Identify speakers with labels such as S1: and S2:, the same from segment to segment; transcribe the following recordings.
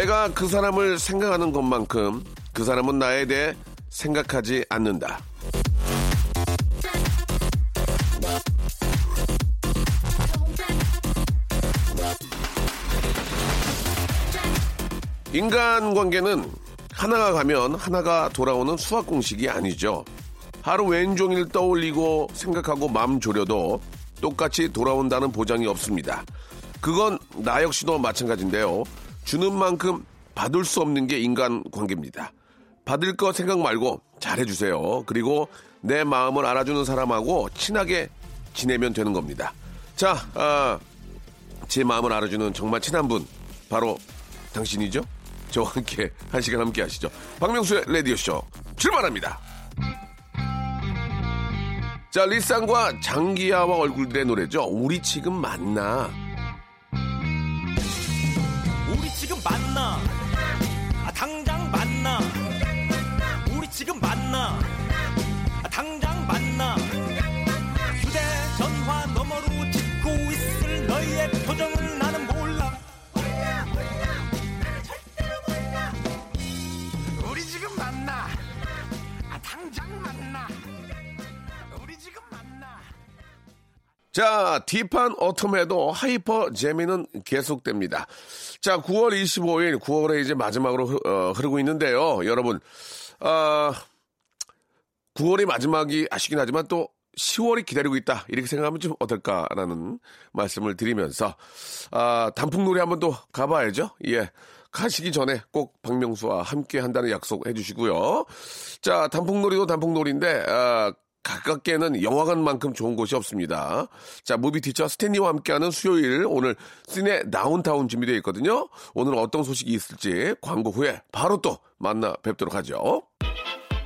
S1: 내가 그 사람을 생각하는 것만큼 그 사람은 나에 대해 생각하지 않는다 인간 관계는 하나가 가면 하나가 돌아오는 수학 공식이 아니죠. 하루 왼종일 떠올리고 생각하고 마음 졸여도 똑같이 돌아온다는 보장이 없습니다. 그건 나 역시도 마찬가지인데요. 주는 만큼 받을 수 없는 게 인간 관계입니다. 받을 거 생각 말고 잘해주세요. 그리고 내 마음을 알아주는 사람하고 친하게 지내면 되는 겁니다. 자, 아, 제 마음을 알아주는 정말 친한 분 바로 당신이죠? 저와 함께 한 시간 함께 하시죠. 박명수의 라디오쇼 출발합니다. 자, 리쌍과 장기하와 얼굴들의 노래죠. 우리 지금 만나. 자, deep한 autumn에도 hyper 재미는 계속됩니다. 자, 9월 25일, 9월에 이제 마지막으로 흐, 어, 흐르고 있는데요. 여러분, 아, 9월이 마지막이 아쉽긴 하지만 또 10월이 기다리고 있다. 이렇게 생각하면 좀 어떨까라는 말씀을 드리면서, 아, 단풍놀이 한번 또 가봐야죠. 예. 가시기 전에 꼭 박명수와 함께 한다는 약속 해주시고요. 자, 단풍놀이도 단풍놀이인데, 아, 가깝게는 영화관만큼 좋은 곳이 없습니다. 자, movie teacher 스탠리와 함께하는 수요일 오늘 시네 다운타운 준비되어 있거든요. 오늘 어떤 소식이 있을지 광고 후에 바로 또 만나 뵙도록 하죠.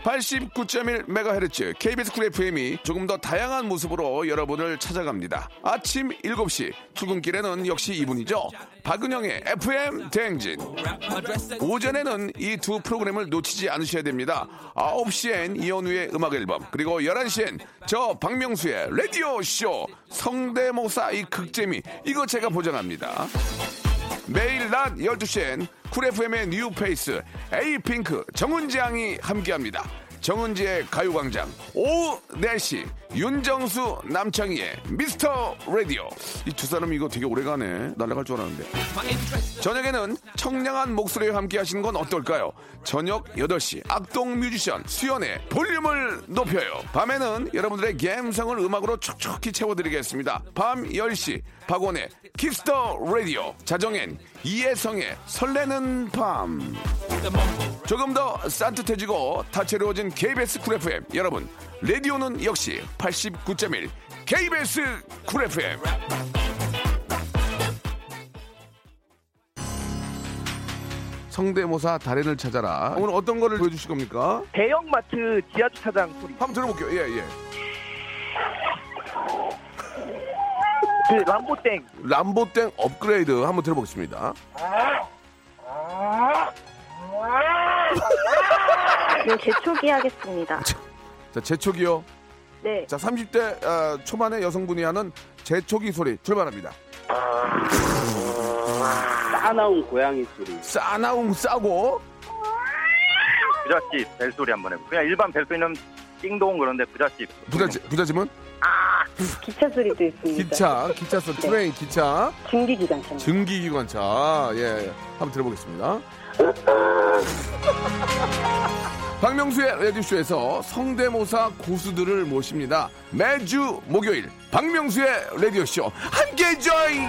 S1: 89.1MHz KBS 쿨 FM이 조금 더 다양한 모습으로 여러분을 찾아갑니다. 아침 7시 출근길에는 역시 이분이죠. 박은영의 FM 대행진. 오전에는 이 두 프로그램을 놓치지 않으셔야 됩니다. 9시엔 이현우의 음악 앨범, 그리고 11시엔 저 박명수의 라디오 쇼 성대모사 이 극재미, 이거 제가 보장합니다. 매일 낮 12시엔 쿨 FM의 뉴 페이스 에이핑크 정은지 양이 함께합니다. 정은지의 가요광장 오후 4시 윤정수 남창희의 미스터 라디오. 이 두 사람 이거 되게 오래가네 날아갈 줄 알았는데. 저녁에는 청량한 목소리와 함께 하시는 건 어떨까요? 저녁 8시 악동 뮤지션 수연의 볼륨을 높여요. 밤에는 여러분들의 감성을 음악으로 촉촉히 채워드리겠습니다. 밤 10시 박원의 키스 더 라디오. 자정엔 이혜성의 설레는 밤. 조금 더 산뜻해지고 다채로워진 KBS 쿨 FM 여러분 라디오는 역시 89.1 KBS 쿨 FM 성대모사 달인을 찾아라 오늘 어떤 거를 보여주실 겁니까?
S2: 대형마트 지하주차장 소리.
S1: 한번 들어볼게요 예예
S2: 그 람보땡.
S1: 람보땡 업그레이드 한번 들어보겠습니다
S3: 네, 재초기 하겠습니다.
S1: 자 제초기요
S3: 네.
S1: 자 30대 아, 초반의 여성분이 하는 제초기 소리 출발합니다
S4: 싸나운 고양이 소리.
S1: 싸나움 싸고
S4: 부잣집 벨소리 한번 해보. 그냥 일반 벨소리는 띵동 그런데 부잣집.
S1: 부잣집 부잣집은
S3: 기차 소리도 있습니다.
S1: 기차 기차 소 train 기차.
S3: 증기기관차.
S1: 증기기관차. 예 한번 들어보겠습니다. 박명수의 라디오쇼에서 성대모사 고수들을 모십니다. 매주 목요일 박명수의 라디오쇼. 함께 join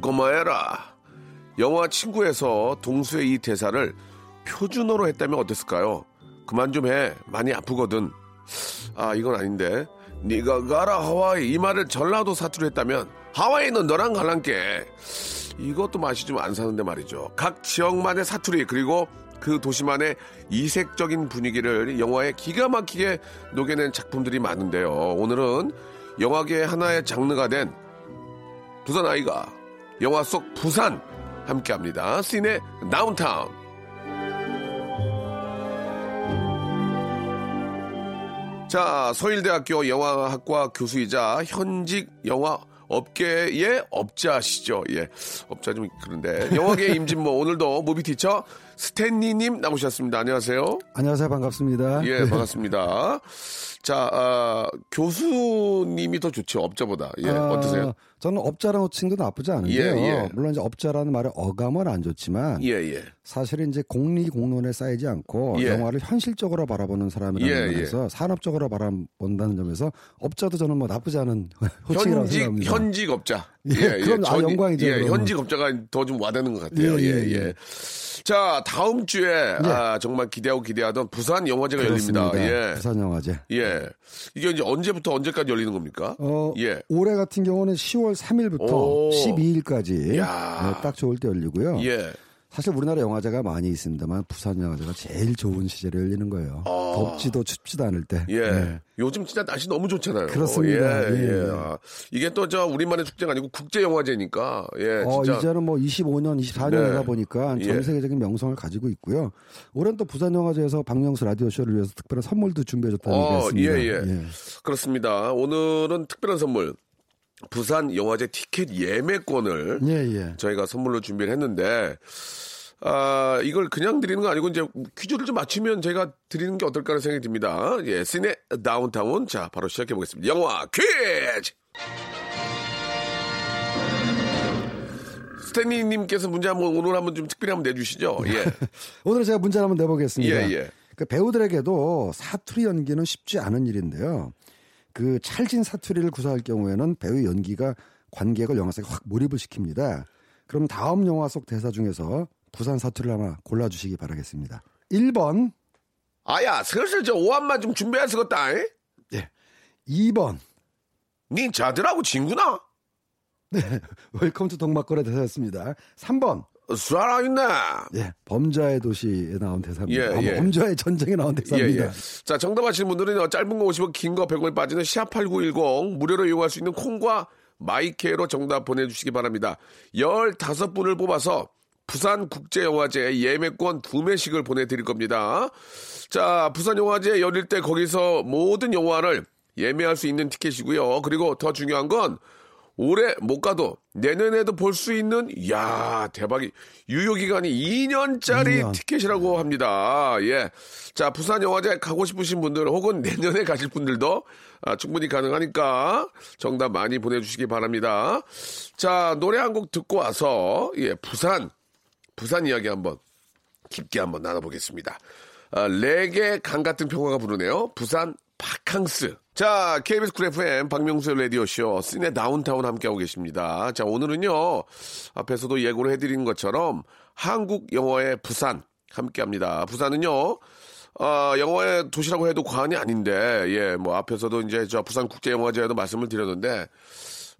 S1: 고마해라. 영화 친구에서 동수의 이 대사를 표준어로 했다면 어땠을까요? 그만 좀 해. 많이 아프거든. 아, 이건 아닌데. 네가 가라 하와이 이 말을 전라도 사투로 했다면 하와이는 너랑 갈란게. 이것도 맛이 좀 안 사는데 말이죠. 각 지역만의 사투리 그리고 그 도시만의 이색적인 분위기를 영화에 기가 막히게 녹여낸 작품들이 많은데요. 오늘은 영화계의 하나의 장르가 된 부산 아이가 영화 속 부산 함께 합니다. 씬의 다운타운. 자, 서일대학교 영화학과 교수이자 현직 영화 업계의 업자시죠. 예. 업자 좀 그런데. 영화계 임진모 오늘도 무비 티처 스탠리님 나오셨습니다. 안녕하세요.
S5: 안녕하세요. 반갑습니다.
S1: 예, 반갑습니다. 자, 아, 교수님이 더 좋죠. 업자보다. 예,
S5: 아,
S1: 어떠세요?
S5: 저는 업자라는 호칭도 나쁘지 않은데요.
S1: 예, 예.
S5: 물론 이제 업자라는 말의 어감은 안 좋지만
S1: 예, 예.
S5: 사실은 이제 공리 공론에 쌓이지 않고
S1: 예.
S5: 영화를 현실적으로 바라보는 사람이라는. 점에서 산업적으로 바라본다는 점에서 업자도 저는 뭐 나쁘지 않은 호칭이라고
S1: 현직
S5: 생각합니다.
S1: 현직 업자.
S5: 예, 그럼 아, 영광이죠,
S1: 예,
S5: 그러면.
S1: 현직 업자가 더 좀 와닿는 것 같아요.
S5: 예,
S1: 예,
S5: 예,
S1: 예.
S5: 예.
S1: 자, 다음 주에 아, 정말 기대하고 기대하던 부산 영화제가 열립니다. 예.
S5: 부산 영화제.
S1: 예. 이게 이제 언제부터 언제까지 열리는 겁니까?
S5: 어,
S1: 예.
S5: 올해 같은 경우는 10월 3일부터
S1: 오.
S5: 12일까지
S1: 야.
S5: 딱 좋을 때 열리고요.
S1: 예.
S5: 사실 우리나라 영화제가 많이 있습니다만 부산 영화제가 제일 좋은 시절에 열리는 거예요. 덥지도 춥지도 않을 때.
S1: 아. 예.
S5: 네.
S1: 요즘 진짜 날씨 너무 좋잖아요.
S5: 그렇습니다.
S1: 예,
S5: 예,
S1: 예.
S5: 예.
S1: 아, 이게 또 저 우리만의 축제가 아니고 국제 영화제니까. 예,
S5: 어,
S1: 진짜.
S5: 이제는 뭐 25년, 24년이다
S1: 네.
S5: 보니까 전
S1: 예.
S5: 세계적인 명성을 가지고 있고요. 올해는 또 부산 영화제에서 박명수 라디오 쇼를 위해서 특별한 선물도 준비해줬다는 게
S1: 어,
S5: 있습니다.
S1: 예, 예. 그렇습니다. 오늘은 특별한 선물. 부산 영화제 티켓 예매권을
S5: 예, 예.
S1: 저희가 선물로 준비를 했는데 아 이걸 그냥 드리는 거 아니고 이제 퀴즈를 좀 맞추면 제가 드리는 게 어떨까 하는 생각이 듭니다. 예, 시네 다운타운 자 바로 시작해 보겠습니다. 영화 퀴즈. 스탠리 님께서 문제 한번 오늘 한번 좀 특별히 한번 내주시죠. 예,
S5: 오늘 제가 문제를 한번 내보겠습니다.
S1: 예, 예.
S5: 그 배우들에게도 사투리 연기는 쉽지 않은 일인데요. 그 찰진 사투리를 구사할 경우에는 배우 연기가 관객을 영화 속에 확 몰입을 시킵니다. 그럼 다음 영화 속 대사 중에서 부산 사투리를 하나 골라주시기 바라겠습니다. 1번,
S1: 아야 슬슬 저 오한만 좀 준비할 쓰겠다. 에?
S5: 2번,
S1: 니 자들하고 친구나?
S5: 웰컴 투 동막골의 대사였습니다. 3번,
S1: 살아있네.
S5: 예, 범죄의 도시에 나온 대사입니다.
S1: 예,
S5: 아,
S1: 예.
S5: 범죄와의 전쟁에 나온
S1: 예,
S5: 대사입니다.
S1: 예. 자, 정답 아시는 분들은 짧은 거 50원, 긴 거 100원이 빠지는 샵8910 무료로 이용할 수 있는 콩과 마이케이로 정답 보내주시기 바랍니다. 15분을 뽑아서 부산국제영화제 예매권 두 매씩을 보내드릴 겁니다. 자, 부산영화제 열릴 때 거기서 모든 영화를 예매할 수 있는 티켓이고요. 그리고 더 중요한 건 올해 못 가도 내년에도 볼 수 있는 야 대박이 유효 기간이 2년짜리
S5: 2년.
S1: 티켓이라고 합니다. 예. 자, 부산 영화제 가고 싶으신 분들 혹은 내년에 가실 분들도 아, 충분히 가능하니까 정답 많이 보내주시기 바랍니다. 자, 노래 한 곡 듣고 와서 예, 부산 부산 이야기 한번 깊게 한번 나눠보겠습니다. 아, 레게 강 같은 평화가 부르네요. 부산 바캉스. 자, KBS 쿨 FM 박명수의 라디오쇼 시네 다운타운 함께하고 계십니다. 자, 오늘은요, 앞에서도 예고를 해드린 것처럼 한국 영화의 부산 함께합니다. 부산은요, 어, 영화의 도시라고 해도 과언이 아닌데, 예, 뭐 앞에서도 이제 저 부산 국제영화제에도 말씀을 드렸는데,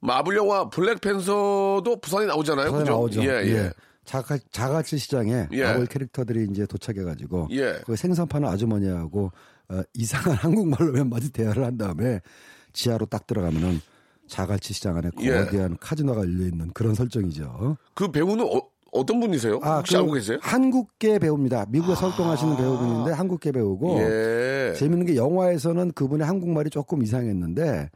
S1: 마블 영화 블랙팬서도 부산에 나오잖아요.
S5: 부산에
S1: 그죠?
S5: 나오죠.
S1: 예, 예.
S5: 자가, 자가치 시장에
S1: 예.
S5: 마블 캐릭터들이 이제 도착해가지고
S1: 예.
S5: 그 생선 파는 아주머니하고 어, 이상한 한국말로 몇 마디 대화를 한 다음에 지하로 딱 들어가면은 자갈치 시장 안에
S1: 예.
S5: 거대한 카지노가 열려 있는 그런 설정이죠.
S1: 그 배우는 어, 떤 분이세요? 혹시
S5: 그
S1: 알고 계세요?
S5: 한국계 배우입니다. 미국에 활동하시는 배우분인데 한국계 배우고
S1: 예.
S5: 재밌는 게 영화에서는 그분의 한국말이 조금 이상했는데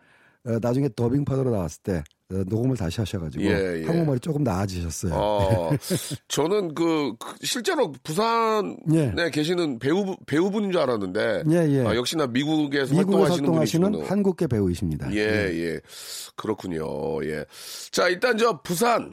S5: 어, 나중에 더빙 파더로 나왔을 때 어, 녹음을 다시 하셔가지고
S1: 예, 예.
S5: 한국말이 조금 나아지셨어요.
S1: 어, 저는 그, 그 실제로 부산에
S5: 예.
S1: 계시는 배우 배우분인 줄 알았는데
S5: 예, 예.
S1: 아, 역시나 미국에서 활동하시는
S5: 활동하시는. 한국계 배우이십니다.
S1: 예, 예. 그렇군요. 예. 자, 일단 저 부산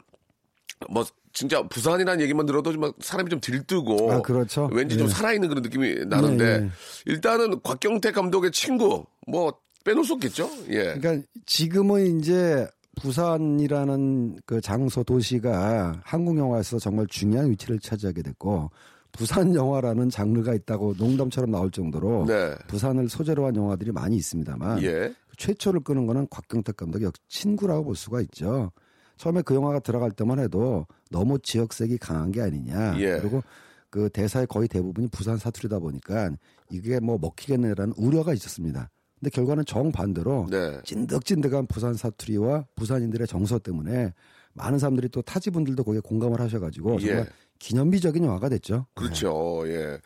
S1: 뭐 진짜 부산이라는 얘기만 들어도 좀 사람이 좀 들뜨고
S5: 아, 그렇죠.
S1: 왠지 좀
S5: 예.
S1: 살아있는 그런 느낌이 나는데
S5: 예, 예.
S1: 일단은 곽경택 감독의 친구 뭐 빼놓을 수 없겠죠. 예.
S5: 그러니까 지금은 이제 부산이라는 그 장소 도시가 한국 영화에서 정말 중요한 위치를 차지하게 됐고 부산 영화라는 장르가 있다고 농담처럼 나올 정도로
S1: 네.
S5: 부산을 소재로 한 영화들이 많이 있습니다만
S1: 예.
S5: 최초를 끄는 거는 곽경택 감독의 역- 친구라고 볼 수가 있죠. 처음에 그 영화가 들어갈 때만 해도 너무 지역색이 강한 게 아니냐.
S1: 예.
S5: 그리고 그 대사의 거의 대부분이 부산 사투리다 보니까 이게 뭐 먹히겠네라는 우려가 있었습니다. 근데 결과는 정반대로
S1: 네.
S5: 찐득찐득한 부산 사투리와 부산인들의 정서 때문에 많은 사람들이 또 타지분들도 거기에 공감을 하셔가지고 정말
S1: 예.
S5: 기념비적인 영화가 됐죠.
S1: 그렇죠. 예.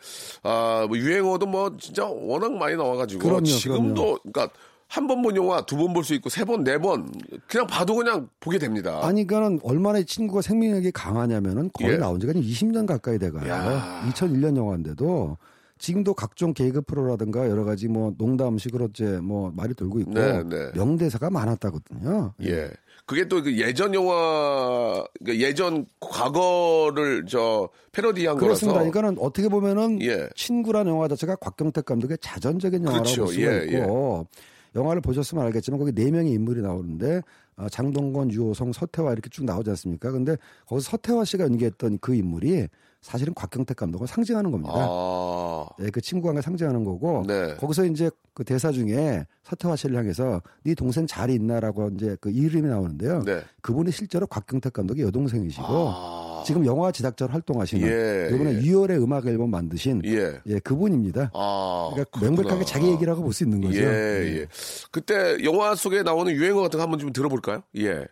S1: 아, 뭐 유행어도 뭐 진짜 워낙 많이 나와가지고
S5: 그럼요,
S1: 지금도 그러니까 한 번 본 영화 두 번 볼 수 있고 세 번, 네 번 그냥 봐도 그냥 보게 됩니다.
S5: 아니, 그러니까는 얼마나 이 친구가 생명력이 강하냐면은 거의
S1: 예.
S5: 나온 지가 20년 가까이 돼가요.
S1: 야.
S5: 2001년 영화인데도 지금도 각종 개그 프로라든가 여러 가지 뭐 농담식으로 이제 뭐 말이 돌고 있고
S1: 네, 네.
S5: 명대사가 많았다거든요.
S1: 예. 그게 또 그 예전 영화, 그 예전 과거를 저 패러디한
S5: 그렇습니다.
S1: 거라서.
S5: 이거는 어떻게 보면은
S1: 예.
S5: 친구라는 영화 자체가 곽경택 감독의 자전적인 영화라고
S1: 그렇죠.
S5: 볼 수가
S1: 예,
S5: 있고 영화를 보셨으면 알겠지만 거기 네 명의 인물이 나오는데 아, 장동건, 유호성, 서태화 이렇게 쭉 나오지 않습니까? 근데 거기서 서태화 씨가 연기했던 그 인물이 사실은 곽경택 감독을 상징하는 겁니다.
S1: 아.
S5: 예, 그 친구 관계 상징하는 거고
S1: 네.
S5: 거기서 이제 그 대사 중에 서태화 씨를 향해서 네 동생 잘 있나라고 이제 그 이름이 나오는데요.
S1: 네.
S5: 그분이 실제로 곽경택 감독의 여동생이시고
S1: 아.
S5: 지금 영화 제작자로 활동하시는
S1: 예,
S5: 이번에
S1: 예.
S5: 6월에 음악 앨범 만드신
S1: 예.
S5: 예, 그분입니다.
S1: 아.
S5: 그러니까
S1: 그렇구나.
S5: 명백하게 자기 얘기라고 볼 수 있는 거죠.
S1: 예, 예. 그때 영화 속에 나오는 유행어 같은 거 한번 좀 들어볼까요? 예.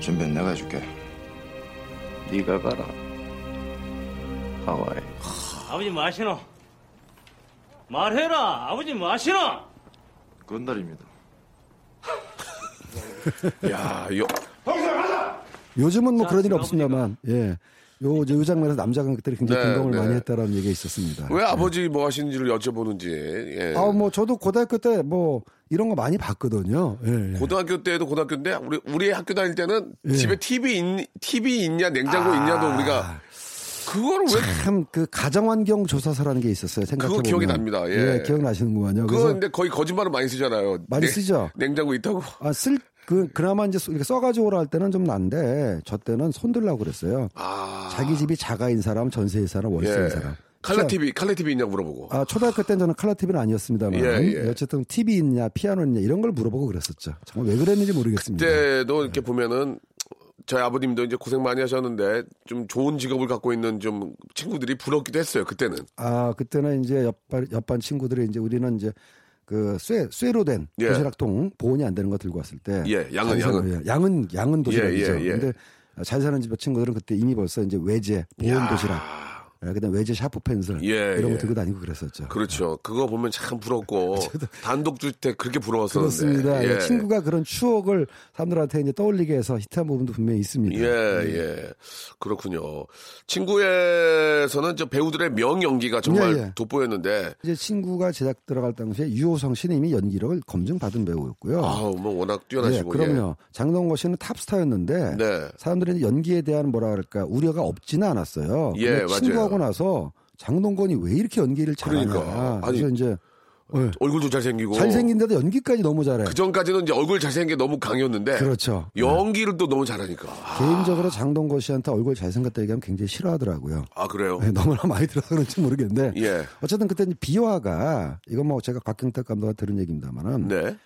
S6: 준비는 내가 해줄게. 네가 가라. 하와이.
S7: 아버지 마시노 말해라 아버지 마시노
S6: 건달입니다.
S1: 야, 요,
S5: 요즘은 뭐
S7: 자,
S5: 그런 일이
S7: 지금
S5: 없습니다만 예. 요, 요 장면에서 남자 관객들이 굉장히
S1: 네,
S5: 공감을
S1: 네.
S5: 많이 했다라는 얘기가 있었습니다.
S1: 왜 아버지 뭐 하시는지를 여쭤보는지. 예.
S5: 아, 뭐 저도 고등학교 때 뭐 이런 거 많이 봤거든요. 예, 예.
S1: 고등학교 때도 고등학교인데 우리 우리 학교 다닐 때는
S5: 예.
S1: 집에 TV 있, TV 있냐 냉장고 있냐도 우리가 그거를
S5: 왜참 그 가정환경 조사서라는 게 있었어요. 생각해 보면.
S1: 기억이 납니다. 예.
S5: 기억나시는구만요.
S1: 그거 근데 거의 거짓말을 많이 쓰잖아요.
S5: 많이
S1: 냉-
S5: 쓰죠.
S1: 냉장고 있다고.
S5: 아, 쓸, 그, 그나마 이제 이렇게 써가지고 오라 할 때는 좀 난데, 저 때는 손들라고 그랬어요.
S1: 아.
S5: 자기 집이 자가인 사람, 전세인 사람, 월세인
S1: 예.
S5: 사람.
S1: 칼라 TV, 칼라 TV 있냐고 물어보고.
S5: 아, 초등학교 때는 저는 칼라 TV는 아니었습니다만.
S1: 예, 예.
S5: 어쨌든 TV 있냐, 피아노 있냐, 이런 걸 물어보고 그랬었죠. 정말 왜 그랬는지 모르겠습니다.
S1: 그때도 이렇게 보면은 저희 아버님도 이제 고생 많이 하셨는데 좀 좋은 직업을 갖고 있는 좀 친구들이 부럽기도 했어요. 그때는.
S5: 아, 그때는 이제 옆반, 옆반 친구들이 이제 우리는 이제 그 쇠, 쇠로 된
S1: 예.
S5: 도시락통 보온이 안 되는 거 들고 왔을 때.
S1: 예, 양은, 양은.
S5: 예, 양은, 양은 도시락이죠.
S1: 예, 예, 예.
S5: 근데 잘 사는 집 친구들은 그때 이미 벌써 이제 외제, 보온
S1: 야.
S5: 도시락. 예, 그다음 외제 샤프 펜슬.
S1: 예,
S5: 이런
S1: 예.
S5: 거 들고 다니고 그랬었죠.
S1: 그렇죠. 그거 보면 참 부럽고 단독 주택 그렇게 부러웠었는데.
S5: 그렇습니다.
S1: 예.
S5: 예, 친구가 그런 추억을 사람들한테 이제 떠올리게 해서 히트한 부분도 분명히 있습니다.
S1: 예, 예. 그렇군요. 친구에서는 저 배우들의 명 연기가 정말
S5: 예, 예.
S1: 돋보였는데,
S5: 이제 친구가 제작 들어갈 당시에 유호성 신임이 연기력을 검증받은 배우였고요.
S1: 아우, 뭐 워낙
S5: 예,
S1: 뛰어나시고.
S5: 그럼요. 장동건 씨는 탑스타였는데
S1: 네.
S5: 사람들이 연기에 대한 뭐라 그럴까 우려가 없지는 않았어요.
S1: 예, 맞아요.
S5: 친구하고 나서 장동건이 왜 이렇게 연기를 잘하냐.
S1: 그러니까. 아니,
S5: 그래서 이제 예,
S1: 얼굴도 잘생기고.
S5: 잘생긴데도 연기까지 너무 잘해.
S1: 그 전까지는 이제 얼굴 잘생긴 게 너무 강했는데.
S5: 그렇죠.
S1: 연기를 또 너무 잘하니까. 아,
S5: 개인적으로 장동건 씨한테 얼굴 잘생겼다 얘기하면 굉장히 싫어하더라고요.
S1: 아, 그래요?
S5: 네, 너무나 많이 들어서 그런지 모르겠는데
S1: 예.
S5: 어쨌든 그때 비화가 이건 뭐 제가 곽경택 감독가 들은 얘기입니다만은
S1: 네.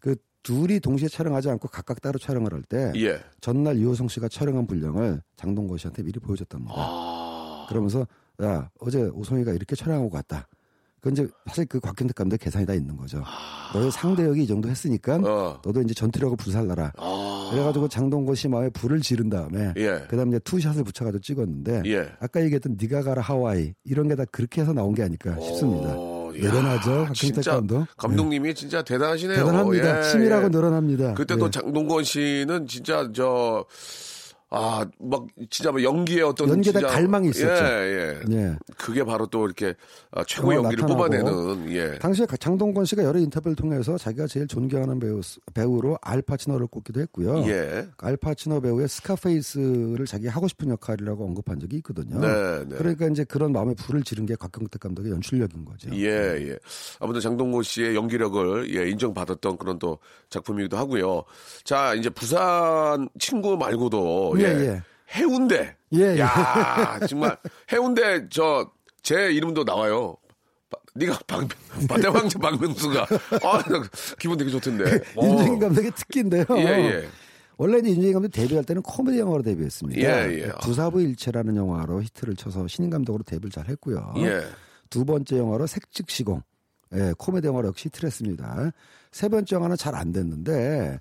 S5: 그 둘이 동시에 촬영하지 않고 각각 따로 촬영을 할때
S1: 예.
S5: 전날 유호성 씨가 촬영한 분량을 장동건 씨한테 미리 보여줬답니다.
S1: 아.
S5: 그러면서 야 어제 오성이가 이렇게 촬영하고 갔다. 그 이제 사실 그 곽경택 감독 계산이 다 있는 거죠. 너의 상대역이 이 정도 했으니까
S1: 아. 어.
S5: 너도 이제 전투력을 불살라라.
S1: 아.
S5: 그래가지고 장동건 씨 마음에 불을 지른 다음에
S1: 예.
S5: 그다음 이제 투샷을 붙여가지고 찍었는데
S1: 예.
S5: 아까 얘기했던 네가 가라 하와이 이런 게 다 그렇게 해서 나온 게 아닐까 싶습니다.
S1: 어,
S5: 늘어나죠.
S1: 야,
S5: 박경택
S1: 진짜
S5: 감독.
S1: 감독님이 진짜 대단하시네요.
S5: 대단합니다.
S1: 예,
S5: 치밀하고
S1: 예.
S5: 늘어납니다.
S1: 그때 또
S5: 예.
S1: 장동건 씨는 진짜 저, 아, 막, 진짜 뭐 연기의 어떤.
S5: 연기에다
S1: 진짜-
S5: 갈망이 있었죠.
S1: 예, 예.
S5: 예.
S1: 그게 바로 또 이렇게 아, 최고
S5: 그거
S1: 연기를. 뽑아내는, 예.
S5: 당시에 장동건 씨가 여러 인터뷰를 통해서 자기가 제일 존경하는 배우, 배우로 알파치노를 꼽기도 했고요.
S1: 예.
S5: 알파치노 배우의 스카페이스를 자기 하고 싶은 역할이라고 언급한 적이 있거든요.
S1: 네, 네.
S5: 그러니까 이제 그런 마음에 불을 지른 게 곽경택 감독의 연출력인 거죠.
S1: 예, 예. 아무튼 장동건 씨의 연기력을 예, 인정받았던 그런 또 작품이기도 하고요. 자, 이제 부산 친구 말고도 예,
S5: 예, 예.
S1: 해운대.
S5: 예, 예.
S1: 야, 정말 해운대 저 제 이름도 나와요. 바- 네가 박 바대왕자 박명수가 아, 나 기분 되게 좋던데. 어.
S5: 윤정인 감독의 특기인데요.
S1: 예, 예.
S5: 원래 이제 윤정인 감독 데뷔할 때는 코미디 영화로 데뷔했습니다.
S1: 예, 예.
S5: 부사부 일체라는 영화로 히트를 쳐서 신인 감독으로 데뷔를 잘 했고요.
S1: 예.
S5: 두 번째 영화로 색즉시공. 예, 코미디 영화로 역시 히트를 했습니다. 세 번째 영화는 잘 안 됐는데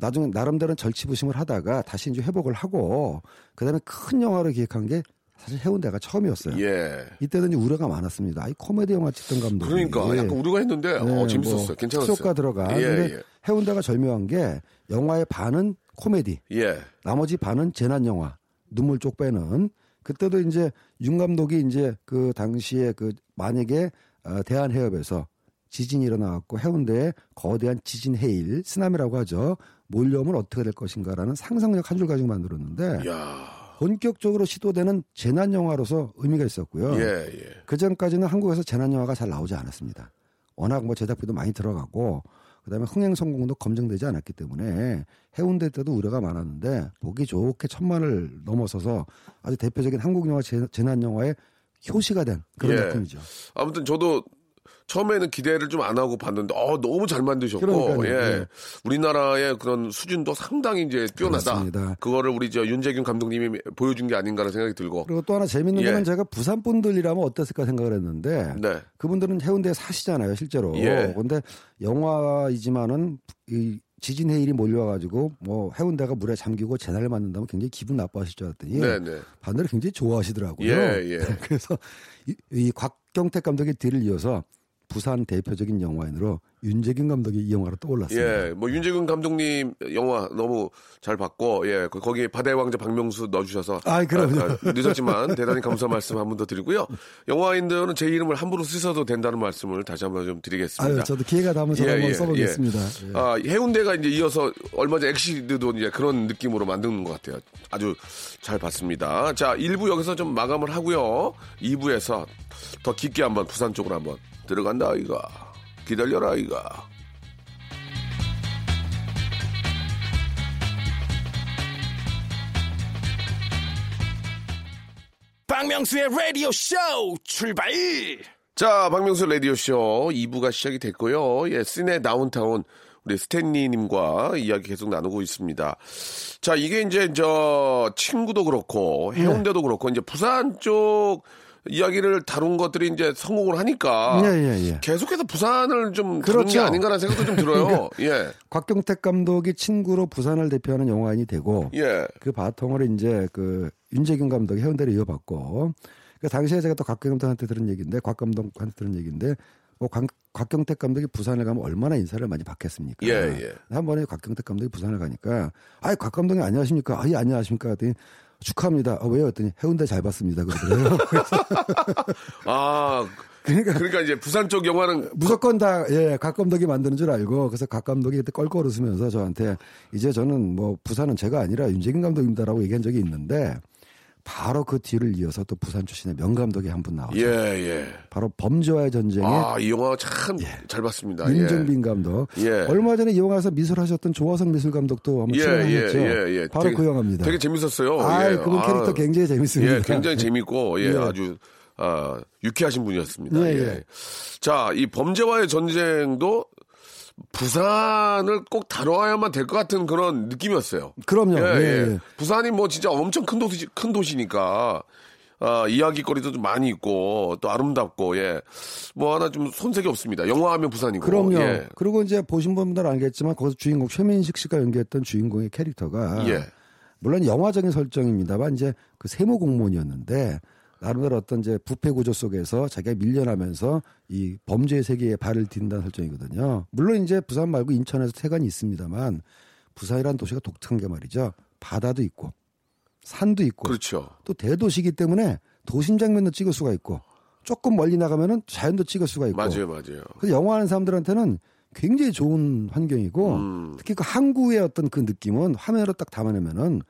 S5: 나중에 나름대로 절치부심을 하다가 다시 이제 회복을 하고 그다음에 큰 영화를 기획한 게 사실 해운대가 처음이었어요.
S1: 예.
S5: 이때는 우려가 많았습니다. 이 코미디 영화 찍던 감독이
S1: 그러니까 약간 우려가 했는데 어,
S5: 네,
S1: 재밌었어요.
S5: 뭐
S1: 괜찮았어요.
S5: 특수효과 들어가.
S1: 예,
S5: 근데
S1: 예.
S5: 해운대가 절묘한 게 영화의 반은 코미디,
S1: 예.
S5: 나머지 반은 재난 영화, 눈물 쪽 빼는. 그때도 이제 윤 감독이 이제 그 당시에 그 만약에 어, 대한 해협에서 지진이 일어나갖고 해운대에 거대한 지진 해일, 쓰나미라고 하죠. 몰려오면 어떻게 될 것인가라는 상상력 한 줄 가지고 만들었는데
S1: 야.
S5: 본격적으로 시도되는 재난 영화로서 의미가 있었고요.
S1: 예, 예.
S5: 그 전까지는 한국에서 재난 영화가 잘 나오지 않았습니다. 워낙 뭐 제작비도 많이 들어가고 그다음에 흥행 성공도 검증되지 않았기 때문에 해운대 때도 우려가 많았는데 보기 좋게 천만을 넘어서서 아주 대표적인 한국 영화 재- 재난 영화의 효시가 된 그런
S1: 예.
S5: 작품이죠.
S1: 아무튼 저도 처음에는 기대를 좀 안 하고 봤는데 어 너무 잘 만드셨고
S5: 그러니까요.
S1: 예.
S5: 예.
S1: 우리나라의 그런 수준도 상당히 이제 뛰어나다.
S5: 그렇습니다.
S1: 그거를 우리 저 윤재균 감독님이 보여준 게 아닌가라는 생각이 들고.
S5: 그리고 또 하나 재밌는
S1: 예.
S5: 거는 제가 부산 분들이라면 어땠을까 생각을 했는데
S1: 네.
S5: 그분들은 해운대에 사시잖아요, 실제로.
S1: 예.
S5: 근데 영화이지만은 이 지진 해일이 몰려와가지고 뭐 해운대가 물에 잠기고 재난을 맞는다면 굉장히 기분 나빠하실 줄 알았더니
S1: 네, 네.
S5: 반대로 굉장히 좋아하시더라고요.
S1: 예, 예.
S5: 그래서 이, 이 곽 경택 감독의 뒤를 이어서 부산 대표적인 영화인으로 윤재균 감독이 이 영화로 떠올랐습니다.
S1: 예, 뭐 윤재균 감독님 영화 너무 잘 봤고, 예, 그- 거기에 바다의 왕자 박명수 넣어주셔서
S5: 아이, 그럼요.
S1: 아, 아, 늦었지만 대단히 감사 말씀 한 번 더 드리고요. 영화인들은 제 이름을 함부로 쓰셔도 된다는 말씀을 다시 한번 좀 드리겠습니다.
S5: 아유, 저도 기회가 저도
S1: 예,
S5: 한번
S1: 예,
S5: 써보겠습니다. 예.
S1: 아, 해운대가 이제 이어서 얼마 전 엑시드도 이제 그런 느낌으로 만드는 것 같아요. 아주 잘 봤습니다. 자, 1부 여기서 좀 마감을 하고요. 2부에서 더 깊게 한번 부산 쪽으로 한번 들어간다, 아이가. 기다려라, 아이가.
S8: 박명수의 라디오 쇼 출발!
S1: 자, 박명수 라디오 쇼 2부가 시작이 됐고요. 예, 시내 다운타운 우리 스탠리님과 이야기 계속 나누고 있습니다. 자, 이게 이제 저 친구도 그렇고 해운대도 그렇고 이제 부산 쪽 이야기를 다룬 것들이 이제 성공을 하니까
S5: 예, 예, 예.
S1: 계속해서 부산을 좀 다룬 게
S5: 그렇죠.
S1: 아닌가라는 생각도 좀 들어요. 예,
S5: 곽경택 감독이 친구로 부산을 대표하는 영화인이 되고
S1: 예,
S5: 그 바통을 이제 그 윤재균 감독이 해운대를 이어받고 그 당시에 제가 또 곽경택 감독한테 들은 얘기인데 곽 감독한테 들은 얘기인데 뭐 곽, 곽경택 감독이 부산을 가면 얼마나 인사를 많이 받겠습니까?
S1: 예, 예.
S5: 한 번에 곽경택 감독이 부산을 가니까 아이 곽 감독님 안녕하십니까? 아예 안녕하십니까? 했더니 축하합니다. 아, 왜요? 했더니 해운대 잘 봤습니다. 그러더래요.
S1: 아,
S5: 그러니까
S1: 그러니까 이제 부산 쪽 영화는
S5: 무조건 다, 예, 각 감독이 만드는 줄 알고, 그래서 각 감독이 그때 껄껄 웃으면서 저한테, 이제 저는 뭐, 부산은 제가 아니라 윤재균 감독입니다라고 얘기한 적이 있는데, 바로 그 뒤를 이어서 또 부산 출신의 명감독이 한 분 나오죠.
S1: 예, 예.
S5: 바로 범죄와의 전쟁의
S1: 아, 이 영화 참잘 봤습니다. 예.
S5: 윤정빈 감독.
S1: 예.
S5: 얼마 전에 이 영화에서 미술하셨던 조화성 미술 감독도 한번
S1: 예,
S5: 출연했죠.
S1: 예, 예, 예.
S5: 바로
S1: 되게-
S5: 그 영화입니다.
S1: 되게 재밌었어요.
S5: 아,
S1: 예.
S5: 그분 캐릭터
S1: 아,
S5: 굉장히 재밌습니다.
S1: 예, 굉장히 재밌고, 예,
S5: 예.
S1: 아주, 아, 유쾌하신 분이었습니다.
S5: 예,
S1: 예.
S5: 예.
S1: 자, 이 범죄와의 전쟁도 부산을 꼭 다뤄야만 될 것 같은 그런 느낌이었어요.
S5: 그럼요.
S1: 예,
S5: 예,
S1: 예.
S5: 예.
S1: 부산이 뭐 진짜 엄청 큰 도시, 큰 도시니까, 아, 이야기거리도 좀 많이 있고, 또 아름답고, 예. 뭐 하나 좀 손색이 없습니다. 영화하면 부산이고.
S5: 그럼요.
S1: 예.
S5: 그리고 이제 보신 분들은 알겠지만 거기서 주인공 최민식 씨가 연기했던 주인공의 캐릭터가
S1: 예.
S5: 물론 영화적인 설정입니다만 이제 그 세무 공무원이었는데 나름대로 어떤 이제 부패 구조 속에서 자기가 밀려나면서 이 범죄의 세계에 발을 딛는다는 설정이거든요. 물론 이제 부산 말고 인천에서 태관이 있습니다만 부산이라는 도시가 독특한 게 말이죠. 바다도 있고 산도 있고
S1: 그렇죠.
S5: 또 대도시이기 때문에 도심 장면도 찍을 수가 있고 조금 멀리 나가면은 자연도 찍을 수가 있고
S1: 맞아요, 맞아요.
S5: 그래서 영화하는 사람들한테는 굉장히 좋은 환경이고
S1: 음.
S5: 특히 그 항구의 어떤 그 느낌은 화면으로 딱 담아내면은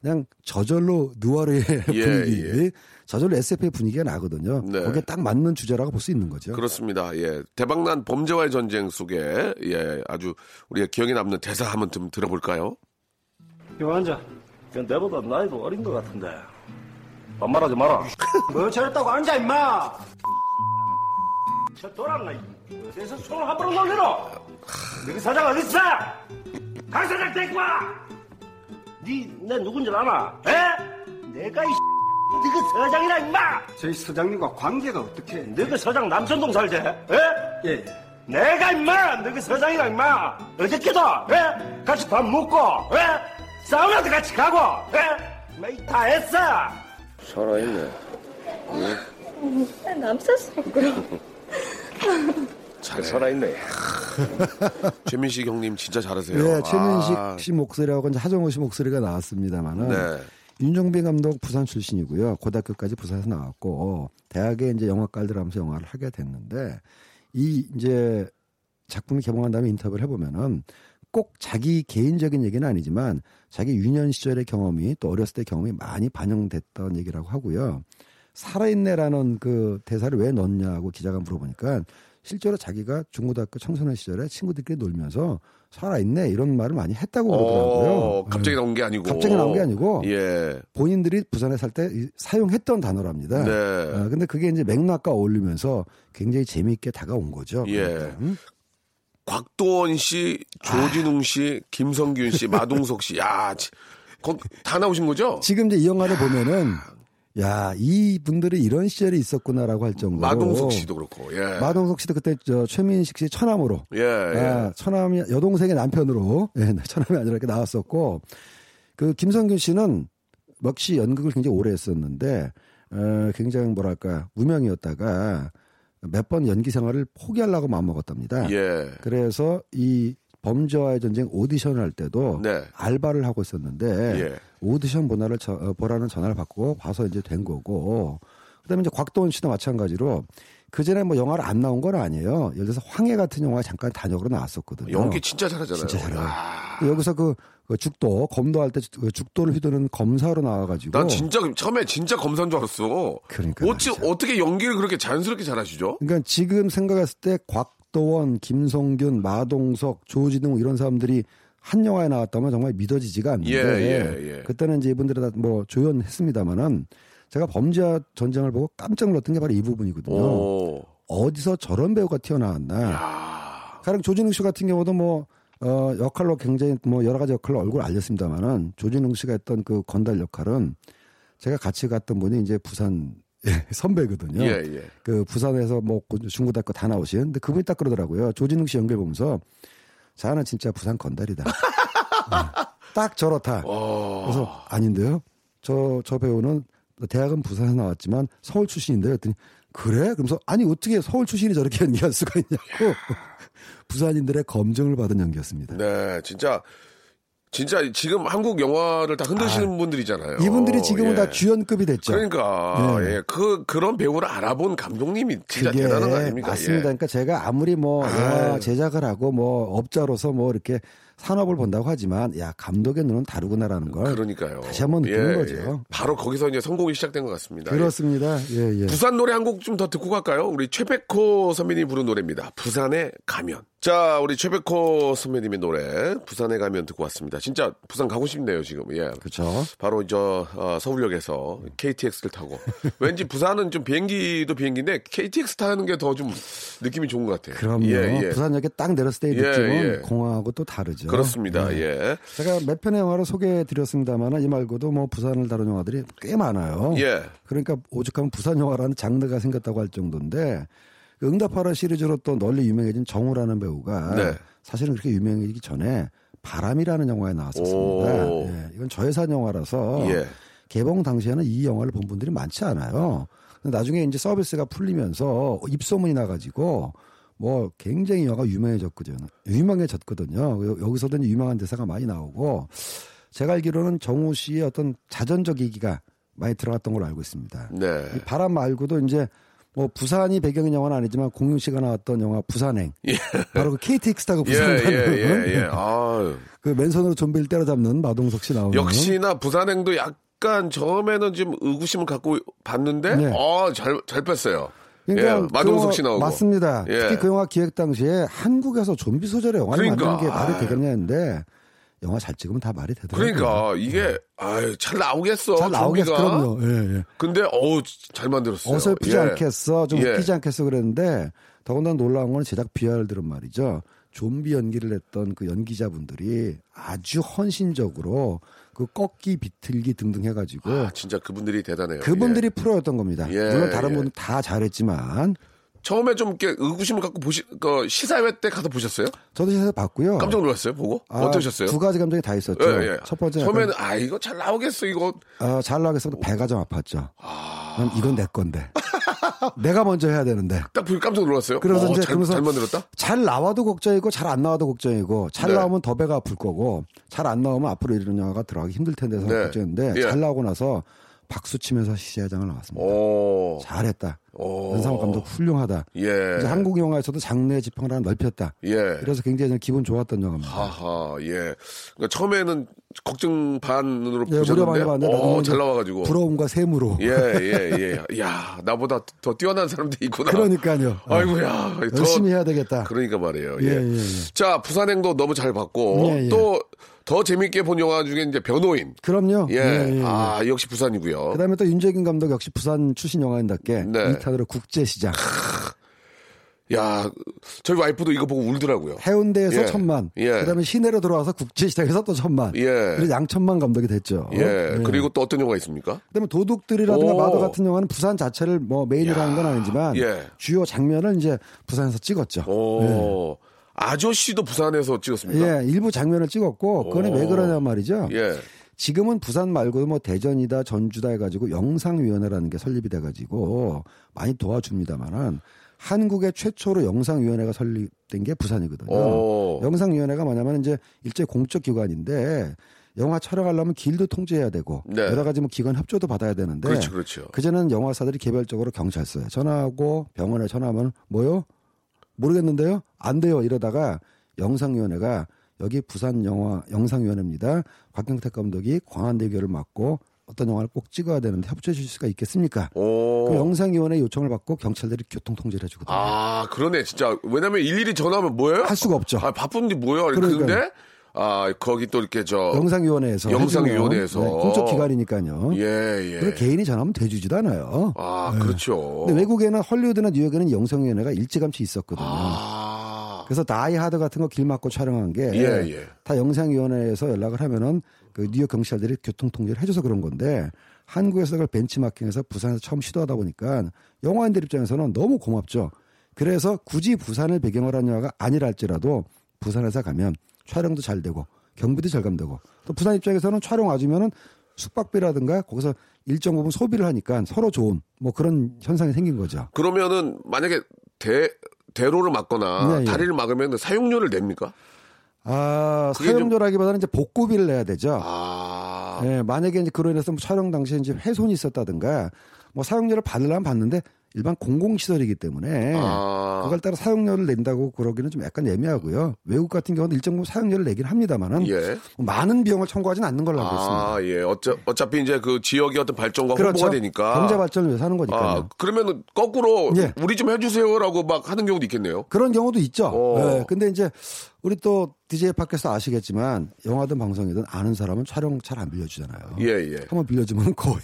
S5: 그냥 저절로 누아르의
S1: 예,
S5: 분위기,
S1: 예.
S5: 저절로 SF의 분위기가 나거든요.
S1: 네.
S5: 거기에 딱 맞는 주제라고 볼 수 있는 거죠.
S1: 그렇습니다. 예. 대박난 범죄와의 전쟁 속에 예, 아주 우리가 기억에 남는 대사 한번 좀 들어볼까요?
S9: 요 앉아. 내보다 나이도 어린 것 같은데. 반말하지 마라. 뭐 저랬다고 앉아 임마. 저 돌았나 어디서 손을 함부로 놀리노? 너희 사장 어디 있어? 강 사장 데리고 와. 니내 누군지 알아? 에? 내가 이 너그 서장이라 임마.
S10: 저희 서장님과 관계가 어떻게?
S9: 너그 서장 남천동 살대? 에?
S10: 예.
S9: 내가 임마 너그 서장이라 임마 어저께도 에? 같이 밥 먹고 에? 사우나도 같이 가고 에? 매일 다 했어
S6: 살아있네.
S3: 남사스럽고요.
S1: 잘
S6: 살아있네.
S1: 최민식 형님 진짜 잘하세요.
S5: 네, 최민식
S1: 아,
S5: 씨 목소리하고 이제 하정우 씨 목소리가 나왔습니다만은
S1: 네.
S5: 윤종빈 감독 부산 출신이고요. 고등학교까지 부산에서 나왔고 대학에 이제 영화과를 하면서 영화를 하게 됐는데 이 이제 작품이 개봉한 다음에 인터뷰를 해보면은 꼭 자기 개인적인 얘기는 아니지만 자기 유년 시절의 경험이 또 어렸을 때 경험이 많이 반영됐던 얘기라고 하고요. 살아있네라는 그 대사를 왜 넣냐고 기자가 물어보니까 실제로 자기가 중고등학교 청소년 시절에 친구들끼리 놀면서 살아있네 이런 말을 많이 했다고 그러더라고요.
S1: 어, 갑자기
S5: 네.
S1: 나온 게 아니고.
S5: 갑자기 나온 게 아니고
S1: 예.
S5: 본인들이 부산에 살 때 사용했던 단어랍니다.
S1: 네.
S5: 어, 근데 그게 이제 맥락과 어울리면서 굉장히 재미있게 다가온 거죠.
S1: 예.
S5: 그러니까. 음?
S1: 곽도원 씨, 조진웅 씨, 김성균 씨, 마동석 씨. 야, 다 나오신 거죠?
S5: 지금 이제 이 영화를 보면은 야, 이 분들이 이런 시절이 있었구나라고 할 정도로
S1: 마동석 씨도 그렇고. 예.
S5: 마동석 씨도 그때 저 최민식 씨 처남으로
S1: 예, 예.
S5: 아, 처남이 여동생의 남편으로 예, 처남이 아니라 이렇게 나왔었고 그 김성균 씨는 역시 연극을 굉장히 오래 했었는데 어, 굉장히 뭐랄까 무명이었다가 몇 번 연기 생활을 포기하려고 마음먹었답니다.
S1: 예.
S5: 그래서 이 범죄와의 전쟁 오디션을 할 때도
S1: 네.
S5: 알바를 하고 있었는데
S1: 예.
S5: 오디션 보나를 저- 어, 보라는 전화를 받고 봐서 이제 된 거고 그다음에 이제 곽도원 씨도 마찬가지로 그 전에 뭐 영화를 안 나온 건 아니에요. 예를 들어서 황해 같은 영화에 잠깐 단역으로 나왔었거든요.
S1: 연기 진짜 잘하잖아요.
S5: 진짜 잘해요.
S1: 아,
S5: 여기서 그, 그 죽도 검도할 때그 죽도를 휘두르는 검사로 나와가지고
S1: 난 진짜 처음에 진짜 검사인 줄 알았어.
S5: 그러니까
S1: 어찌 어떻게 연기를 그렇게 자연스럽게 잘하시죠?
S5: 그러니까 지금 생각했을 때 곽 도원, 김성균, 마동석, 조진웅 이런 사람들이 한 영화에 나왔다면 정말 믿어지지가 않는데
S1: 예, 예, 예.
S5: 그때는 이제 이분들이 다 뭐 조연했습니다마는 제가 범죄와 전쟁을 보고 깜짝 놀랐던 게 바로 이 부분이거든요.
S1: 오.
S5: 어디서 저런 배우가 튀어나왔나.
S1: 야.
S5: 가령 조진웅 씨 같은 경우도 뭐 어, 역할로 굉장히 뭐 여러 가지 역할로 얼굴 알렸습니다만은 조진웅 씨가 했던 그 건달 역할은 제가 같이 갔던 분이 이제 부산 선배거든요.
S1: 예, 예.
S5: 그 부산에서 뭐 중고등학교 다 나오신 근데 그분이 딱 그러더라고요. 조진웅 씨 연기를 보면서 자는 진짜 부산 건달이다. 네. 딱 저렇다.
S1: 어.
S5: 그래서 아닌데요. 저 저 배우는 대학은 부산에서 나왔지만 서울 출신인데요. 했더니 그래? 그러면서 아니 어떻게 서울 출신이 저렇게 연기할 수가 있냐고 부산인들의 검증을 받은 연기였습니다.
S1: 네, 진짜 진짜 지금 한국 영화를 다 흔드시는 분들이잖아요.
S5: 이분들이 지금은
S1: 예.
S5: 다 주연급이 됐죠.
S1: 그러니까
S5: 네.
S1: 예, 그 그런 배우를 알아본 감독님이 진짜 대단한 거 아닙니까?
S5: 맞습니다.
S1: 예.
S5: 그러니까 제가 아무리 뭐 영화
S1: 아유.
S5: 제작을 하고 뭐 업자로서 뭐 이렇게 산업을 본다고 하지만 야 감독의 눈은 다르구나라는 걸
S1: 그러니까요.
S5: 다시 한번 느끼는
S1: 예,
S5: 거죠.
S1: 예. 바로 거기서 이제 성공이 시작된 것 같습니다.
S5: 그렇습니다. 예, 예.
S1: 부산 노래 한 곡 좀 더 듣고 갈까요? 우리 최백호 선배님이 부른 노래입니다. 부산에 가면. 자, 우리 최백호 선배님의 노래 부산에 가면 듣고 왔습니다. 진짜 부산 가고 싶네요, 지금. 예.
S5: 그렇죠.
S1: 바로 저 어, 서울역에서 KTX를 타고 왠지 부산은 좀 비행기도 비행기인데 KTX 타는 게 더 좀 느낌이 좋은 것 같아요.
S5: 그럼요.
S1: 예, 예.
S5: 부산역에 딱 내렸을 때의
S1: 예,
S5: 느낌은
S1: 예.
S5: 공항하고 또 다르죠.
S1: 그렇습니다.
S5: 네.
S1: 예.
S5: 제가 몇 편의 영화를 소개해 드렸습니다만 이 말고도 뭐 부산을 다룬 영화들이 꽤 많아요.
S1: 예.
S5: 그러니까 오죽하면 부산 영화라는 장르가 생겼다고 할 정도인데 그 응답하라 시리즈로 또 널리 유명해진 정우라는 배우가
S1: 네.
S5: 사실은 그렇게 유명해지기 전에 바람이라는 영화에 나왔었습니다.
S1: 오.
S5: 예, 이건 저예산 영화라서
S1: 예.
S5: 개봉 당시에는 이 영화를 본 분들이 많지 않아요. 나중에 이제 서비스가 풀리면서 입소문이 나가지고 뭐 굉장히 영화가 유명해졌거든요. 유명해졌거든요. 여- 여기서도 유명한 대사가 많이 나오고 제가 알기로는 정우 씨의 어떤 자전적 얘기가 많이 들어갔던 걸로 알고 있습니다.
S1: 네.
S5: 이 바람 말고도 이제 뭐 부산이 배경인 영화는 아니지만 공유 씨가 나왔던 영화 부산행. 바로 그 KTX 타고
S1: 예,
S5: 부산
S1: 예,
S5: 가는
S1: 예, 예. 아유.
S5: 그 맨손으로 좀비를 때려잡는 마동석 씨 나오는
S1: 역시나 부산행도 약간 처음에는 좀 의구심을 갖고 봤는데,
S5: 네.
S1: 어, 잘, 잘 뺐어요.
S5: 그러니까
S1: 예,
S5: 그
S1: 마동석 씨 나오고.
S5: 맞습니다.
S1: 예.
S5: 특히 그 영화 기획 당시에 한국에서 좀비 소재의 영화를
S1: 그러니까.
S5: 만드는 게 말이
S1: 아유.
S5: 되겠냐 했는데 영화 잘 찍으면 다 말이 되더라고요.
S1: 그러니까 이게 아유, 잘 나오겠어.
S5: 잘 나오겠어. 그럼요. 예, 예.
S1: 근데 어우 잘 만들었어요.
S5: 어설프지
S1: 예.
S5: 않겠어, 좀
S1: 예.
S5: 웃기지 않겠어 그랬는데 더군다나 놀라운 건 제작 비하들은 말이죠. 좀비 연기를 했던 그 연기자분들이 아주 헌신적으로 그 꺾기, 비틀기 등등 해가지고
S1: 아, 진짜 그분들이 대단해요.
S5: 그분들이
S1: 예.
S5: 프로였던 겁니다.
S1: 예,
S5: 물론 다른
S1: 예.
S5: 분은 다 잘했지만
S1: 처음에 좀 이렇게 의구심을 갖고 보시, 그 시사회 때 가서 보셨어요?
S5: 저도 시사에 봤고요.
S1: 깜짝 놀랐어요, 보고?
S5: 아,
S1: 어떠셨어요?
S5: 두 가지 감정이 다 있었죠.
S1: 예, 예.
S5: 첫 번째
S1: 처음에는 아 이거 잘 나오겠어 이거.
S5: 아, 잘 나가겠어. 배가 좀 아팠죠. 난 이건 내 건데. 내가 먼저 해야 되는데.
S1: 딱 보고 깜짝 놀랐어요.
S5: 그래서
S1: 어,
S5: 이제
S1: 잘,
S5: 그러면서
S1: 잘 만들었다.
S5: 잘 나와도 걱정이고 잘 안 나와도 걱정이고 잘
S1: 네.
S5: 나오면 더 배가 아플 거고 잘 안 나오면 앞으로 이런 영화가 들어가기 힘들 텐데 해서
S1: 네.
S5: 걱정인데
S1: 예.
S5: 잘 나오고 나서 박수 치면서 시사회장을 나왔습니다.
S1: 오.
S5: 잘했다.
S1: 오.
S5: 연상호 감독 훌륭하다.
S1: 예.
S5: 이제 한국 영화에서도 장르의 지평을 하나 넓혔다.
S1: 예.
S5: 그래서 굉장히 기분 좋았던 영화입니다.
S1: 하하, 예. 그러니까 처음에는 걱정 반으로
S5: 예,
S1: 보셨는데,
S5: 무려 많이 봤는데
S1: 어, 잘 나와가지고.
S5: 부러움과 세무로.
S1: 예, 예, 예. 야, 나보다 더 뛰어난 사람들이 있구나.
S5: 그러니까요.
S1: 아이고야. 더-
S5: 열심히 해야 되겠다.
S1: 그러니까 말이에요.
S5: 예,
S1: 예.
S5: 예, 예.
S1: 자, 부산행도 너무 잘 봤고,
S5: 예, 예.
S1: 또 더 재밌게 본 영화 중에 이제 변호인.
S5: 그럼요.
S1: 예.
S5: 예, 예, 예.
S1: 아, 역시 부산이고요.
S5: 그다음에 또 윤재균 감독 역시 부산 출신 영화인답게
S1: 네.
S5: 2탄으로 국제 시장
S1: 야, 저희 와이프도 이거 보고 울더라고요.
S5: 해운대에서
S1: 예.
S5: 천만
S1: 예.
S5: 그다음에 시내로 들어와서 국제시장에서 또 천만
S1: 예.
S5: 그래서 양천만 감독이 됐죠.
S1: 예. 그리고 또 어떤 영화 있습니까?
S5: 그다음에 도둑들이라든가
S1: 오.
S5: 마더 같은 영화는 부산 자체를 뭐 메인으로 하는 건 아니지만
S1: 예.
S5: 주요 장면을 이제 부산에서 찍었죠.
S1: 오. 아저씨도 부산에서 찍었습니까?
S5: 예, 일부 장면을 찍었고 그거는 왜
S1: 오.
S5: 그러냐 말이죠.
S1: 예.
S5: 지금은 부산 말고도 뭐 대전이다 전주다 해가지고 영상위원회라는 게 설립이 돼가지고 많이 도와줍니다만은 한국의 최초로 영상위원회가 설립된 게 부산이거든요.
S1: 오.
S5: 영상위원회가 뭐냐면 이제 일제 공적 기관인데 영화 촬영하려면 길도 통제해야 되고
S1: 네.
S5: 여러 가지 뭐 기관 협조도 받아야 되는데
S1: 그렇죠, 그렇죠.
S5: 그전에는 영화사들이 개별적으로 경찰서에 전화하고 병원에 전화하면 뭐요? 모르겠는데요. 안 돼요. 이러다가 영상위원회가 여기 부산 영화 영상위원회입니다. 곽경택 감독이 광안대교를 맡고 어떤 영화를 꼭 찍어야 되는데 협조해 주실 수가 있겠습니까?
S1: 오.
S5: 그 영상위원회 요청을 받고 경찰들이 교통 통제를 해주거든요.
S1: 아, 그러네, 진짜. 왜냐면 일일이 전화하면 뭐예요?
S5: 할 수가 없죠.
S1: 아, 바쁜데?
S5: 그러니까요.
S1: 그런데, 아, 거기 또 이렇게 저.
S5: 영상위원회에서
S1: 영상위원회에서.
S5: 네, 공적 기관이니까요.
S1: 예, 예.
S5: 그리고 개인이 전화하면 대주지도 않아요.
S1: 아,
S5: 네.
S1: 그렇죠.
S5: 근데 외국에는 헐리우드나 뉴욕에는 영상위원회가 일찌감치 있었거든요.
S1: 아.
S5: 그래서 다이 하드 같은 거 길 막고 촬영한 게다
S1: 예, 예.
S5: 영상위원회에서 연락을 하면은 그 뉴욕 경찰들이 교통 통제를 해줘서 그런 건데 한국에서 그걸 벤치마킹해서 부산에서 처음 시도하다 보니까 영화인들 입장에서는 너무 고맙죠. 그래서 굳이 부산을 배경으로 한 영화가 아니라 할지라도 부산에서 가면 촬영도 잘 되고 경비도 절감되고 또 부산 입장에서는 촬영 와주면은 숙박비라든가 거기서 일정 부분 소비를 하니까 서로 좋은 뭐 그런 현상이 생긴 거죠.
S1: 그러면은, 만약에 대, 대로를 막거나
S5: 예, 예.
S1: 다리를 막으면 사용료를 냅니까?
S5: 아, 사용료라기보다는 이제 복구비를 내야 되죠.
S1: 아.
S5: 예, 만약에 이제 그로 인해서 뭐 촬영 당시에 이제 훼손이 있었다든가 뭐 사용료를 받으려면 받는데 일반 공공시설이기 때문에
S1: 아.
S5: 그걸 따라 사용료를 낸다고 그러기는 좀 약간 애매하고요. 외국 같은 경우는 일정 부분 사용료를 내긴 합니다만은
S1: 예.
S5: 뭐 많은 비용을 청구하지는 않는 걸로 알고 있습니다.
S1: 아, 예. 어차, 어차피 이제 그 지역의 어떤 발전과
S5: 그렇죠.
S1: 홍보가 되니까.
S5: 경제 발전을 위해서 하는
S1: 아,
S5: 거니까요.
S1: 그러면은 거꾸로
S5: 예.
S1: 우리 좀 해주세요라고 막 하는 경우도 있겠네요.
S5: 그런 경우도 있죠.
S1: 어.
S5: 예, 근데 이제 우리 또 DJ 팟캐스트 아시겠지만 영화든 방송이든 아는 사람은 촬영 잘 안 빌려주잖아요.
S1: 예, 예.
S5: 한번 빌려주면 거의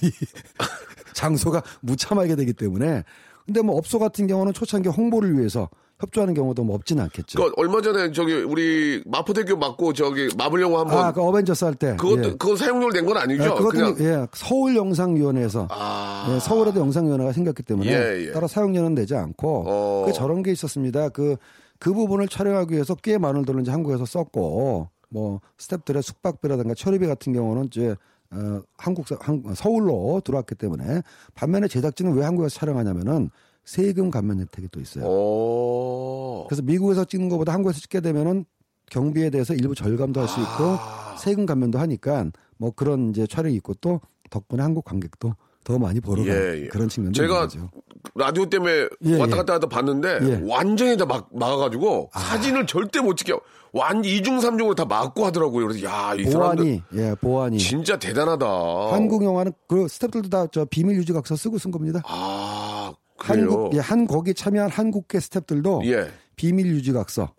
S5: 장소가 무참하게 되기 때문에 근데 뭐 업소 같은 경우는 초창기 홍보를 위해서 협조하는 경우도 뭐 없지는 않겠죠.
S1: 그 얼마 전에 저기 우리 마포대교 맞고 저기 마블 영화 한번
S5: 아, 그 어벤져스 할 때.
S1: 그것도
S5: 예.
S1: 그건 사용료를 낸 건 아니죠?
S5: 예, 그것도 예, 서울 영상위원회에서
S1: 아.
S5: 예, 서울에도 영상위원회가 생겼기 때문에
S1: 예, 예.
S5: 따라 사용료는 내지 않고
S1: 어.
S5: 그 저런 게 있었습니다. 그그 부분을 촬영하기 위해서 꽤 많은 돈을 이제 한국에서 썼고 뭐 스탭들의 숙박비라든가 처리비 같은 경우는 이제 어, 한국 한, 서울로 들어왔기 때문에 반면에 제작진은 왜 한국에서 촬영하냐면은 세금 감면 혜택이 또 있어요.
S2: 오.
S5: 그래서 미국에서 찍는 것보다 한국에서 찍게 되면은 경비에 대해서 일부 절감도 할 수 있고
S2: 아.
S5: 세금 감면도 하니까 뭐 그런 이제 촬영이 있고 또 덕분에 한국 관객도 더 많이 보러 가는
S2: 예, 예.
S5: 그런 측면도
S2: 제가
S5: 있는 거죠.
S2: 라디오 때문에
S5: 예,
S2: 왔다
S5: 예.
S2: 갔다 하다 봤는데
S5: 예.
S2: 완전히 다 막, 막아가지고 사진을 절대 못 찍게 완 이중삼중으로 다 막고 하더라고요. 그래서 야, 이 사람들
S5: 보안이 예 보안이
S2: 진짜 대단하다.
S5: 한국 영화는 그 스태프들도 다 저 비밀 유지 각서 쓰고 쓴 겁니다.
S2: 아, 그래요?
S5: 한국 예, 한 거기 참여한 한국계 스태프들도
S2: 예.
S5: 비밀 유지 각서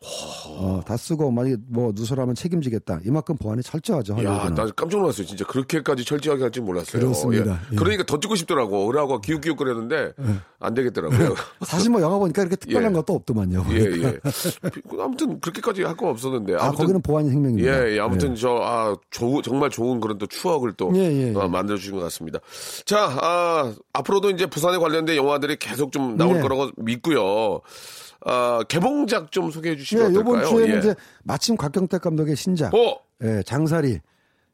S5: 어, 다 쓰고 만약에 뭐 누설하면 책임지겠다. 이만큼 보안이 철저하죠.
S2: 야. 나 깜짝 놀랐어요. 진짜 그렇게까지 철저하게 할 줄 몰랐어요.
S5: 그렇습니다.
S2: 예.
S5: 예.
S2: 그러니까 더 찍고 싶더라고. 그러고 기웃기웃거렸는데 안 되겠더라고요.
S5: 사실 뭐 영화 보니까 이렇게 특별한
S2: 예.
S5: 것도 없더만요.
S2: 예,
S5: 보니까.
S2: 예. 아무튼 그렇게까지 할거 없었는데.
S5: 아
S2: 아무튼
S5: 거기는 보안이 생명입니다.
S2: 예, 예, 아무튼 저, 아, 조- 정말 좋은 그런 또 추억을 또
S5: 예, 예, 예.
S2: 어, 만들어 주신 것 같습니다. 자, 아, 앞으로도 이제 부산에 관련된 영화들이 계속 좀 나올
S5: 네.
S2: 거라고 믿고요. 아, 개봉작 좀 소개해
S5: 예,
S2: 주시면
S5: 이번
S2: 어떨까요?
S5: 주에는
S2: 예.
S5: 이제 마침 곽경택 감독의 신작
S2: 어!
S5: 예, 장사리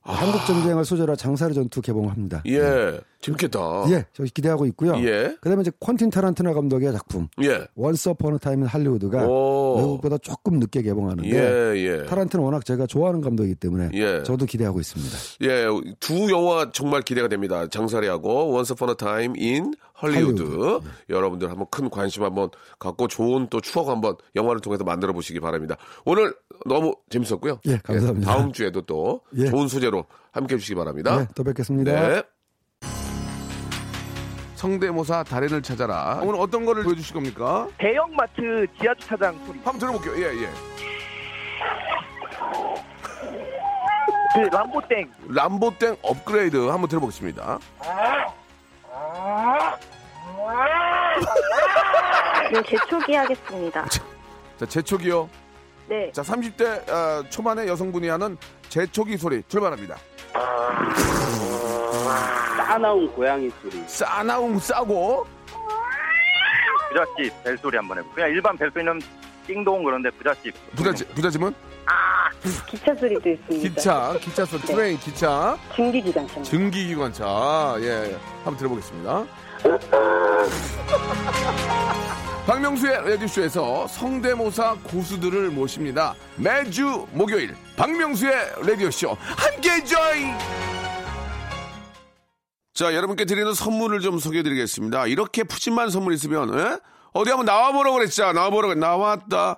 S5: 한국 전쟁을 소재로 장사리 전투 개봉합니다.
S2: 예, 재밌겠다.
S5: 예, 저 기대하고 있고요.
S2: 예.
S5: 그다음에 이제 쿠엔틴 타란티노 감독의 작품
S2: 예.
S5: Once Upon a Time in 할리우드가
S2: 오.
S5: 외국보다 조금 늦게 개봉하는데
S2: 예, 예.
S5: 타란티노 워낙 제가 좋아하는 감독이기 때문에
S2: 예.
S5: 저도 기대하고 있습니다.
S2: 예, 두 영화 정말 기대가 됩니다. 장사리하고 Once Upon a Time in 할리우드.
S5: 할리우드.
S2: 여러분들 한번 큰 관심 한번 갖고 좋은 또 추억 한번 영화를 통해서 만들어 보시기 바랍니다. 오늘 너무 재밌었고요.
S5: 예, 감사합니다.
S2: 다음 주에도 또
S5: 예.
S2: 좋은 소재로 함께 해주시기 바랍니다.
S5: 네, 또 뵙겠습니다.
S2: 네. 성대모사 달인을 찾아라. 오늘 어떤 거를 보여주실 겁니까?
S4: 대형마트 지하 주차장 소리.
S2: 한번 들어볼게요. 예, 예.
S4: 그 람보땡.
S2: 람보땡 업그레이드 한번 들어보겠습니다.
S3: 네, 재초기 하겠습니다.
S2: 자, 재촉이요.
S3: 네.
S2: 자, 30대 어, 초반의 여성분이 하는 재촉이 소리 출발합니다.
S10: 싸나운 고양이 소리.
S2: 싸나움 싸고
S10: 부잣집 벨소리 한번 해보고. 그냥 일반 벨소리는 띵동 그런데 부잣집.
S2: 부자지, 부자지 문
S3: 기차 소리도 있습니다.
S2: 기차, 기차 소리,
S3: 네.
S2: 트레인, 기차,
S3: 증기기관차입니다.
S2: 증기기관차. 예, 예. 한번 들어보겠습니다. 박명수의 라디오쇼에서 성대모사 고수들을 모십니다. 매주 목요일 박명수의 라디오쇼 함께 join! 자, 여러분께 드리는 선물을 좀 소개해드리겠습니다. 이렇게 푸짐한 선물 있으면 에? 어디 한번 나와보라고 그랬죠. 나와보라고 나왔다.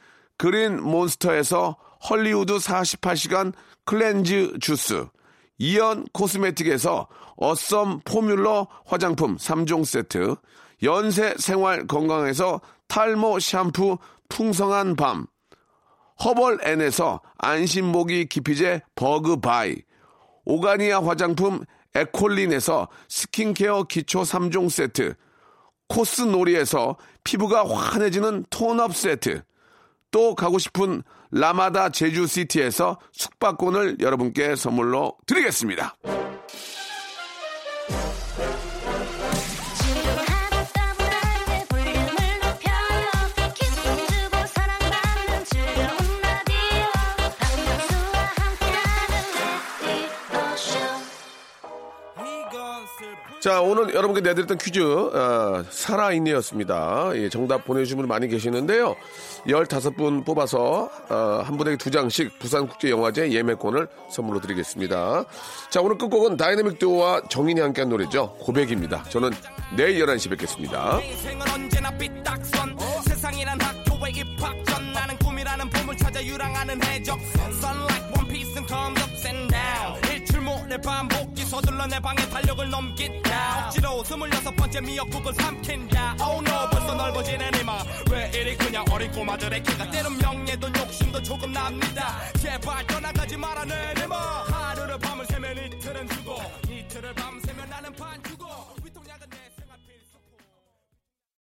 S2: 그린 몬스터에서 헐리우드 48시간 cleanse 주스, 이연 코스메틱에서 어썸 포뮬러 화장품 3종 세트, 연세 생활 건강에서 탈모 샴푸 풍성한 밤, 허벌 앤에서 안심모기 기피제 버그바이, 오가니아 화장품 에콜린에서 스킨케어 기초 3종 세트, 코스놀이에서 피부가 환해지는 톤업 세트, 또 가고 싶은 라마다 제주시티에서 숙박권을 여러분께 선물로 드리겠습니다.
S1: 자, 오늘 여러분께 내드렸던 퀴즈, 어, 살아있네였습니다. 예, 정답 보내주신 분 많이 계시는데요. 15분 뽑아서, 어, 한 분에게 두 장씩 부산국제영화제 예매권을 선물로 드리겠습니다. 자, 오늘 끝곡은 다이내믹 듀오와 정인이 함께한 노래죠. 고백입니다. 저는 내일 11시 뵙겠습니다.
S8: 일출모레 반복기 서둘러 내 방에 달력을 넘긴다. 억지로 스물여섯 번째 미역국을 삼킨다. Oh no 벌써 넓어지는 이마 왜 이리 그냥 어린 꼬마들의 키가 때론 명예도 욕심도 조금 납니다. 제발 떠나가지 말아 내 이마 하루를 밤을 새면 이틀은